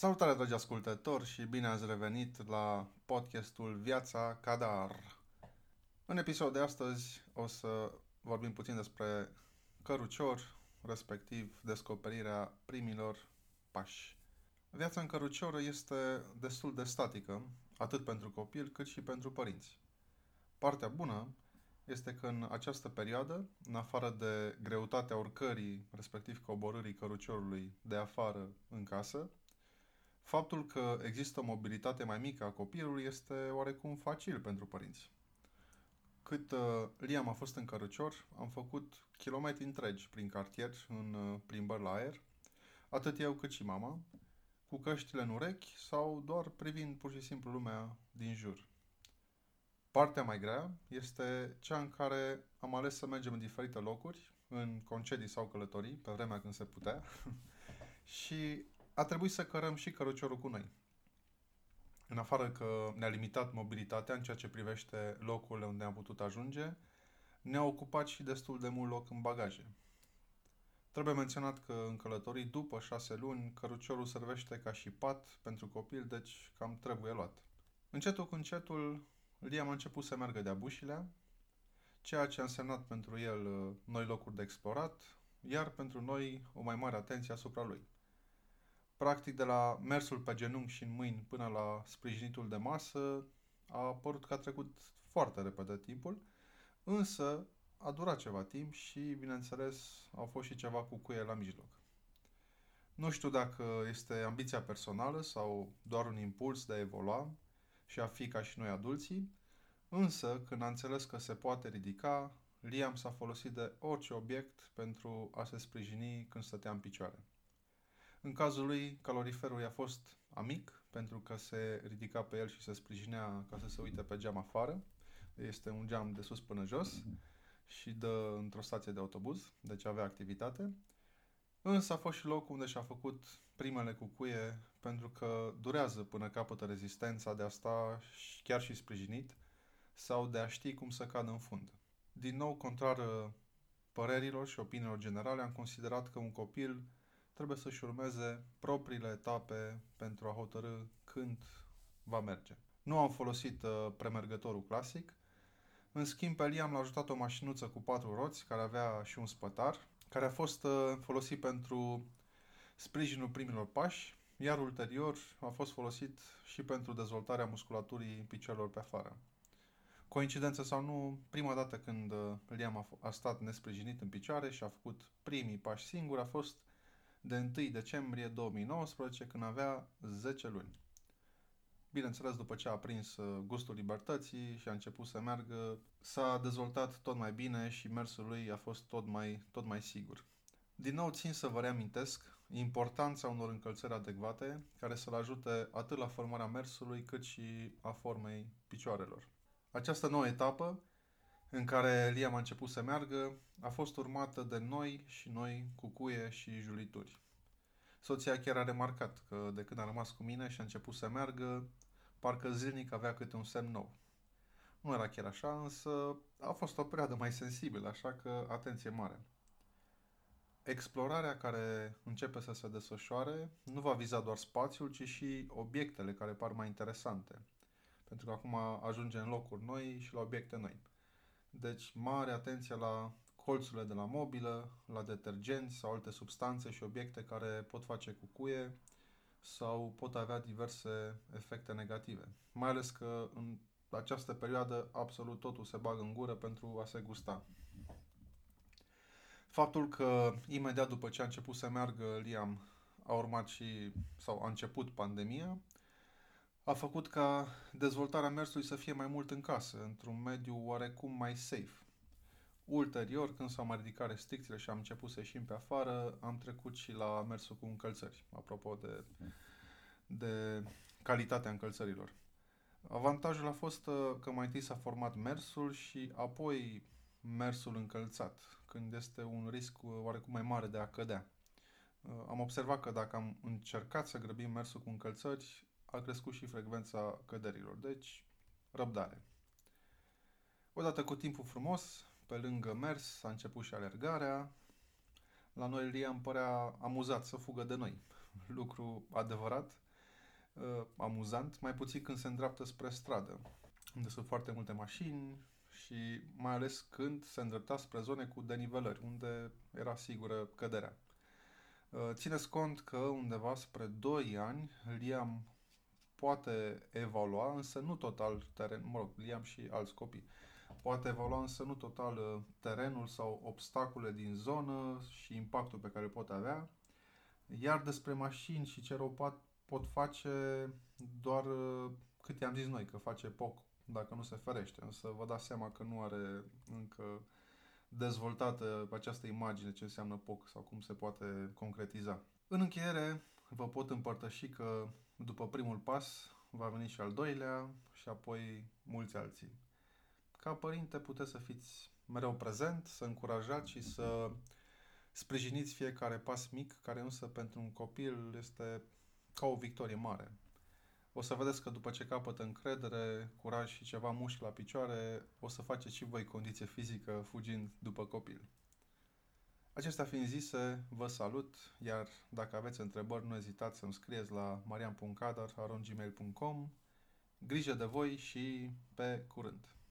Salutare, dragi ascultători, și bine ați revenit la podcastul Viața Cadar. În episodul de astăzi o să vorbim puțin despre cărucior, respectiv descoperirea primilor pași. Viața în cărucior este destul de statică, atât pentru copil cât și pentru părinți. Partea bună este că în această perioadă, în afară de greutatea urcării, respectiv coborârii căruciorului de afară în casă, Faptul că există o mobilitate mai mică a copilului este oarecum facil pentru părinți. Cât uh, Liam a fost în cărăcior, am făcut kilometri întregi prin cartier, în uh, plimbări la aer, atât eu cât și mama, cu căștile în urechi sau doar privind pur și simplu lumea din jur. Partea mai grea este cea în care am ales să mergem în diferite locuri, în concedii sau călătorii, pe vremea când se putea, și a trebuit să cărăm și căruciorul cu noi. În afară că ne-a limitat mobilitatea în ceea ce privește locurile unde am putut ajunge, ne-a ocupat și destul de mult loc în bagaje. Trebuie menționat că în călătorii, după șase luni, căruciorul servește ca și pat pentru copil, deci cam trebuie luat. Încetul cu încetul, Liam a început să meargă de-a bușilea, ceea ce a însemnat pentru el uh, noi locuri de explorat, iar pentru noi o mai mare atenție asupra lui. Practic, de la mersul pe genunchi și în mâini până la sprijinitul de masă, a părut că a trecut foarte repede timpul, însă a durat ceva timp și, bineînțeles, au fost și ceva cu cuie la mijloc. Nu știu dacă este ambiția personală sau doar un impuls de a evolua și a fi ca și noi adulții, însă, când a înțeles că se poate ridica, Liam s-a folosit de orice obiect pentru a se sprijini când stătea în picioare. În cazul lui, caloriferul i-a fost amic, pentru că se ridica pe el și se sprijinea ca să se uite pe geam afară. Este un geam de sus până jos și dă într-o stație de autobuz, deci avea activitate. Însă a fost și locul unde și-a făcut primele cucuie, pentru că durează până capătă rezistența de a sta chiar și sprijinit sau de a ști cum să cadă în fund. Din nou, contrar părerilor și opiniilor generale, am considerat că un copil trebuie să-și urmeze propriile etape pentru a hotărâ când va merge. Nu am folosit uh, premergătorul clasic, în schimb pe Liam l-a ajutat o mașinuță cu patru roți care avea și un spătar, care a fost uh, folosit pentru sprijinul primilor pași, iar ulterior a fost folosit și pentru dezvoltarea musculaturii picioarelor pe afară. Coincidență sau nu, prima dată când uh, Liam a, a stat nesprijinit în picioare și a făcut primii pași singuri a fost de 1 decembrie 2019, când avea 10 luni. Bineînțeles, după ce a aprins uh, gustul libertății și a început să meargă, s-a dezvoltat tot mai bine și mersul lui a fost tot mai, tot mai sigur. Din nou țin să vă reamintesc importanța unor încălțări adecvate care să-l ajute atât la formarea mersului cât și a formei picioarelor. Această nouă etapă în care Liam a început să meargă, a fost urmată de noi și noi cucuie și julituri. Soția chiar a remarcat că de când a rămas cu mine și a început să meargă, parcă zilnic avea câte un semn nou. Nu era chiar așa, însă a fost o perioadă mai sensibilă, așa că atenție mare. Explorarea care începe să se desfășoare nu va viza doar spațiul, ci și obiectele care par mai interesante. Pentru că acum ajunge în locuri noi și la obiecte noi. Deci, mare atenție la colțurile de la mobilă, la detergenți sau alte substanțe și obiecte care pot face cucuie sau pot avea diverse efecte negative. Mai ales că în această perioadă absolut totul se bagă în gură pentru a se gusta. Faptul că imediat după ce a început să meargă Liam a urmat și sau a început pandemia, a făcut ca dezvoltarea mersului să fie mai mult în casă, într-un mediu oarecum mai safe. Ulterior, când s-au mai ridicat restricțiile și am început să ieșim pe afară, am trecut și la mersul cu încălțări, apropo de, de calitatea încălțărilor. Avantajul a fost uh, că mai întâi s-a format mersul și apoi mersul încălțat, când este un risc uh, oarecum mai mare de a cădea. Uh, am observat că dacă am încercat să grăbim mersul cu încălțări, a crescut și frecvența căderilor. Deci, răbdare. Odată cu timpul frumos, pe lângă mers, s-a început și alergarea. La noi Lia îmi părea amuzat să fugă de noi. Lucru adevărat, uh, amuzant, mai puțin când se îndreaptă spre stradă, unde sunt foarte multe mașini și mai ales când se îndrepta spre zone cu denivelări, unde era sigură căderea. Uh, țineți cont că undeva spre 2 ani Liam poate evalua, însă nu total teren, mă rog, Liam și alți copii, poate evalua însă nu total uh, terenul sau obstacole din zonă și impactul pe care îl pot avea, iar despre mașini și ce rău pot, pot face doar uh, cât i-am zis noi, că face POC dacă nu se ferește, însă vă dați seama că nu are încă dezvoltată această imagine ce înseamnă POC sau cum se poate concretiza. În încheiere, vă pot împărtăși că după primul pas va veni și al doilea și apoi mulți alții. Ca părinte puteți să fiți mereu prezent, să încurajați și să sprijiniți fiecare pas mic, care însă pentru un copil este ca o victorie mare. O să vedeți că după ce capătă încredere, curaj și ceva mușchi la picioare, o să faceți și voi condiție fizică fugind după copil. Acestea fiind zise, vă salut, iar dacă aveți întrebări, nu ezitați să-mi scrieți la marian.cadar.gmail.com Grijă de voi și pe curând!